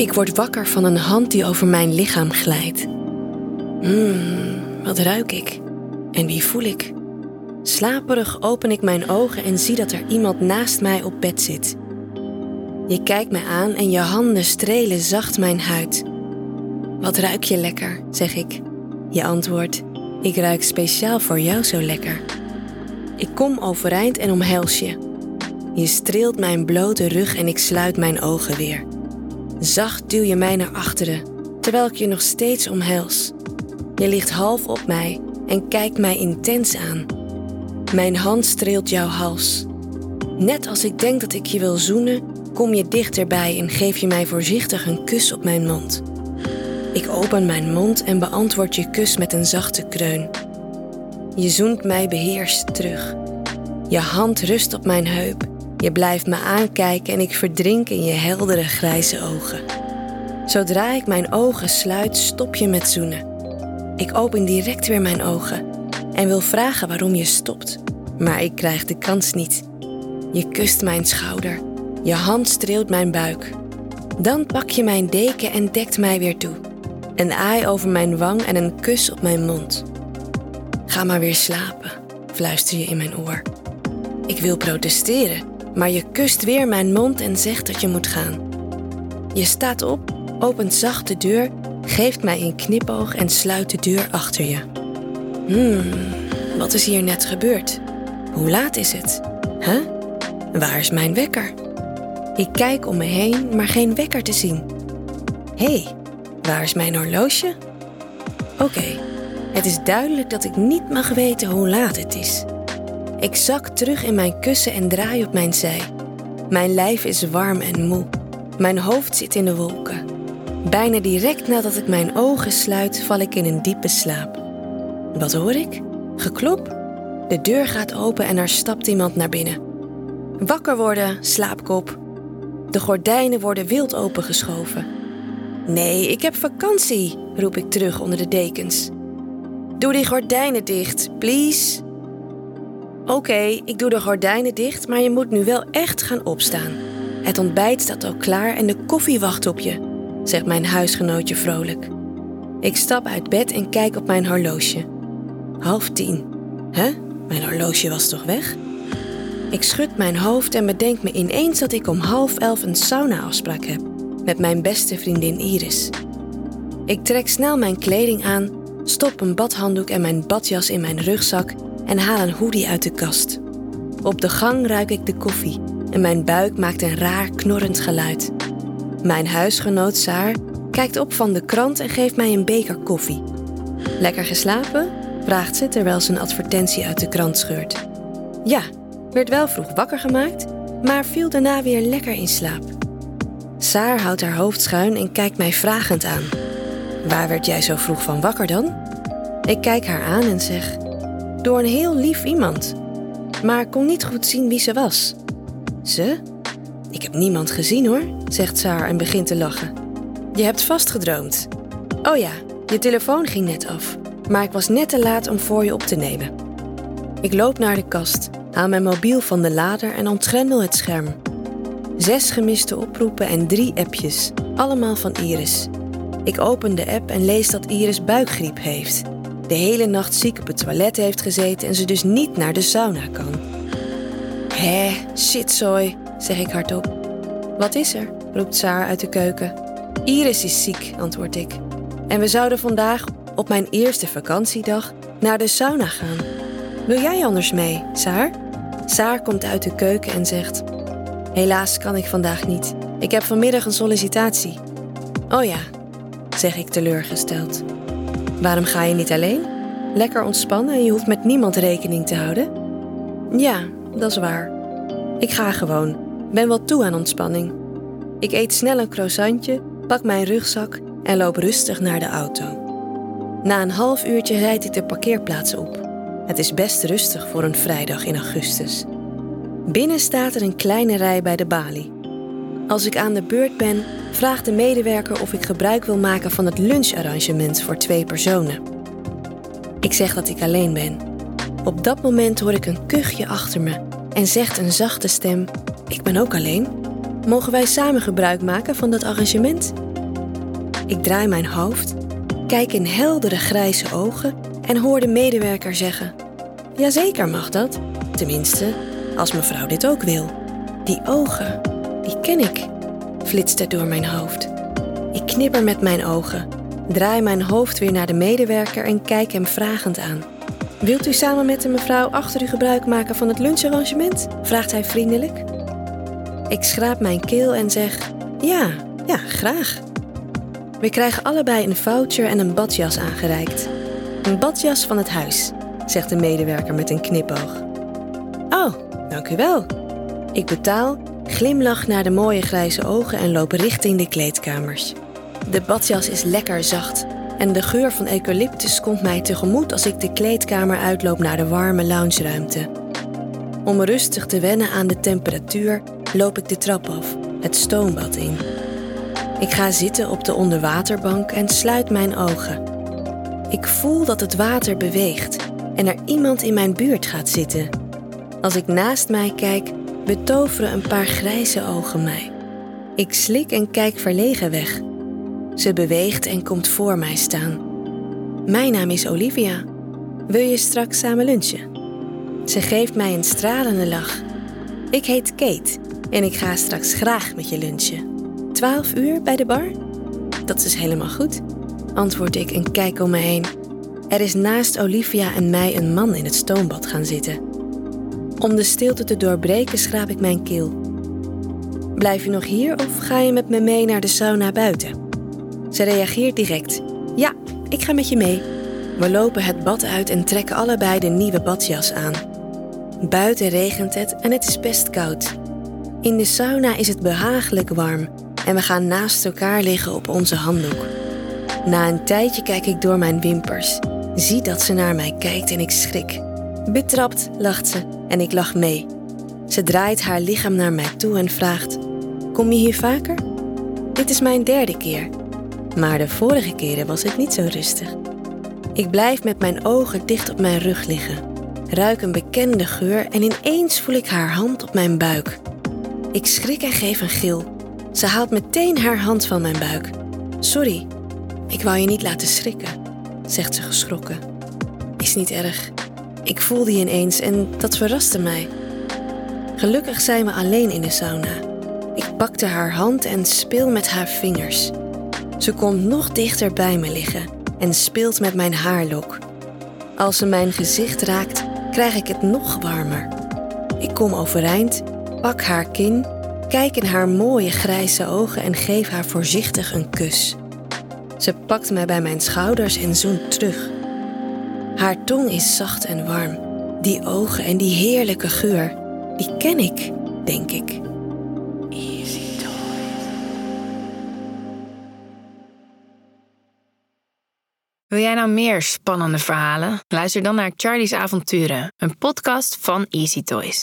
Ik word wakker van een hand die over mijn lichaam glijdt. Hmm, wat ruik ik? En wie voel ik? Slaperig open ik mijn ogen en zie dat er iemand naast mij op bed zit. Je kijkt me aan en je handen strelen zacht mijn huid. Wat ruik je lekker, zeg ik. Je antwoordt: Ik ruik speciaal voor jou zo lekker. Ik kom overeind en omhels je. Je streelt mijn blote rug en ik sluit mijn ogen weer. Zacht duw je mij naar achteren, terwijl ik je nog steeds omhels. Je ligt half op mij en kijkt mij intens aan. Mijn hand streelt jouw hals. Net als ik denk dat ik je wil zoenen, kom je dichterbij en geef je mij voorzichtig een kus op mijn mond. Ik open mijn mond en beantwoord je kus met een zachte kreun. Je zoent mij beheerst terug. Je hand rust op mijn heup. Je blijft me aankijken en ik verdrink in je heldere grijze ogen. Zodra ik mijn ogen sluit, stop je met zoenen. Ik open direct weer mijn ogen en wil vragen waarom je stopt, maar ik krijg de kans niet. Je kust mijn schouder, je hand streelt mijn buik. Dan pak je mijn deken en dekt mij weer toe. Een aai over mijn wang en een kus op mijn mond. Ga maar weer slapen, fluister je in mijn oor. Ik wil protesteren, maar je kust weer mijn mond en zegt dat je moet gaan. Je staat op, opent zacht de deur, geeft mij een knipoog en sluit de deur achter je. Hmm, wat is hier net gebeurd? Hoe laat is het? Huh? Waar is mijn wekker? Ik kijk om me heen, maar geen wekker te zien. Hé, hey, waar is mijn horloge? Oké, het is duidelijk dat ik niet mag weten hoe laat het is. Ik zak terug in mijn kussen en draai op mijn zij. Mijn lijf is warm en moe. Mijn hoofd zit in de wolken. Bijna direct nadat ik mijn ogen sluit, val ik in een diepe slaap. Wat hoor ik? Geklop? De deur gaat open en er stapt iemand naar binnen. Wakker worden, slaapkop. De gordijnen worden wild opengeschoven. Nee, ik heb vakantie, roep ik terug onder de dekens. Doe die gordijnen dicht, please. Oké, ik doe de gordijnen dicht, maar je moet nu wel echt gaan opstaan. Het ontbijt staat al klaar en de koffie wacht op je, zegt mijn huisgenootje vrolijk. Ik stap uit bed en kijk op mijn horloge. Half tien. Huh? Mijn horloge was toch weg? Ik schud mijn hoofd en bedenk me ineens dat ik om half elf een sauna-afspraak heb met mijn beste vriendin Iris. Ik trek snel mijn kleding aan, stop een badhanddoek en mijn badjas in mijn rugzak en haal een hoodie uit de kast. Op de gang ruik ik de koffie en mijn buik maakt een raar knorrend geluid. Mijn huisgenoot Saar kijkt op van de krant en geeft mij een beker koffie. Lekker geslapen? vraagt ze terwijl ze een advertentie uit de krant scheurt. Ja, werd wel vroeg wakker gemaakt, maar viel daarna weer lekker in slaap. Saar houdt haar hoofd schuin en kijkt mij vragend aan. Waar werd jij zo vroeg van wakker dan? Ik kijk haar aan en zeg: Door een heel lief iemand. Maar kon niet goed zien wie ze was. Ze? Ik heb niemand gezien hoor, zegt Saar en begint te lachen. Je hebt vastgedroomd. Oh ja, je telefoon ging net af, maar ik was net te laat om voor je op te nemen. Ik loop naar de kast, haal mijn mobiel van de lader en ontgrendel het scherm. Zes gemiste oproepen en drie appjes, allemaal van Iris. Ik open de app en lees dat Iris buikgriep heeft. De hele nacht ziek op het toilet heeft gezeten en ze dus niet naar de sauna kan. Hé, shitzooi, zeg ik hardop. Wat is er? roept Saar uit de keuken. Iris is ziek, antwoord ik. En we zouden vandaag, op mijn eerste vakantiedag, naar de sauna gaan. Wil jij anders mee, Saar? Saar komt uit de keuken en zegt: Helaas kan ik vandaag niet. Ik heb vanmiddag een sollicitatie. Oh ja, zeg ik teleurgesteld. Waarom ga je niet alleen? Lekker ontspannen en je hoeft met niemand rekening te houden? Ja, dat is waar. Ik ga gewoon. Ben wel toe aan ontspanning. Ik eet snel een croissantje, pak mijn rugzak en loop rustig naar de auto. Na een half uurtje rijd ik de parkeerplaats op. Het is best rustig voor een vrijdag in augustus. Binnen staat er een kleine rij bij de balie. Als ik aan de beurt ben, vraagt de medewerker of ik gebruik wil maken van het luncharrangement voor twee personen. Ik zeg dat ik alleen ben. Op dat moment hoor ik een kuchje achter me en zegt een zachte stem: Ik ben ook alleen. Mogen wij samen gebruik maken van dat arrangement? Ik draai mijn hoofd, kijk in heldere grijze ogen en hoor de medewerker zeggen: Jazeker mag dat. Tenminste, als mevrouw dit ook wil. Die ogen, die ken ik, flitst het door mijn hoofd. Ik knipper met mijn ogen, draai mijn hoofd weer naar de medewerker en kijk hem vragend aan. Wilt u samen met de mevrouw achter u gebruik maken van het luncharrangement? vraagt hij vriendelijk. Ik schraap mijn keel en zeg: Ja, ja, graag. We krijgen allebei een voucher en een badjas aangereikt. Een badjas van het huis, zegt de medewerker met een knipoog. Oh, dank u wel. Ik betaal, glimlach naar de mooie grijze ogen en loop richting de kleedkamers. De badjas is lekker zacht en de geur van eucalyptus komt mij tegemoet als ik de kleedkamer uitloop naar de warme loungeruimte. Om rustig te wennen aan de temperatuur loop ik de trap af, het stoombad in. Ik ga zitten op de onderwaterbank en sluit mijn ogen. Ik voel dat het water beweegt en er iemand in mijn buurt gaat zitten. Als ik naast mij kijk, betoveren een paar grijze ogen mij. Ik slik en kijk verlegen weg. Ze beweegt en komt voor mij staan. Mijn naam is Olivia. Wil je straks samen lunchen? Ze geeft mij een stralende lach. Ik heet Kate en ik ga straks graag met je lunchen. Twaalf uur bij de bar? Dat is helemaal goed, antwoord ik en kijk om me heen. Er is naast Olivia en mij een man in het stoombad gaan zitten. Om de stilte te doorbreken schraap ik mijn keel. Blijf je nog hier of ga je met me mee naar de sauna buiten? Ze reageert direct. Ja, ik ga met je mee. We lopen het bad uit en trekken allebei de nieuwe badjas aan. Buiten regent het en het is best koud. In de sauna is het behagelijk warm en we gaan naast elkaar liggen op onze handdoek. Na een tijdje kijk ik door mijn wimpers, zie dat ze naar mij kijkt en ik schrik. Betrapt, lacht ze en ik lach mee. Ze draait haar lichaam naar mij toe en vraagt: Kom je hier vaker? Dit is mijn derde keer. Maar de vorige keren was het niet zo rustig. Ik blijf met mijn ogen dicht op mijn rug liggen, ruik een bekende geur en ineens voel ik haar hand op mijn buik. Ik schrik en geef een gil. Ze haalt meteen haar hand van mijn buik. Sorry, ik wou je niet laten schrikken, zegt ze geschrokken. Is niet erg. Ik voelde die ineens en dat verraste mij. Gelukkig zijn we alleen in de sauna. Ik pakte haar hand en speel met haar vingers. Ze komt nog dichter bij me liggen en speelt met mijn haarlok. Als ze mijn gezicht raakt, krijg ik het nog warmer. Ik kom overeind, pak haar kin, kijk in haar mooie grijze ogen en geef haar voorzichtig een kus. Ze pakt mij bij mijn schouders en zoent terug. Haar tong is zacht en warm. Die ogen en die heerlijke geur, die ken ik, denk ik. Wil jij nou meer spannende verhalen? Luister dan naar Charlie's Avonturen, een podcast van Easy Toys.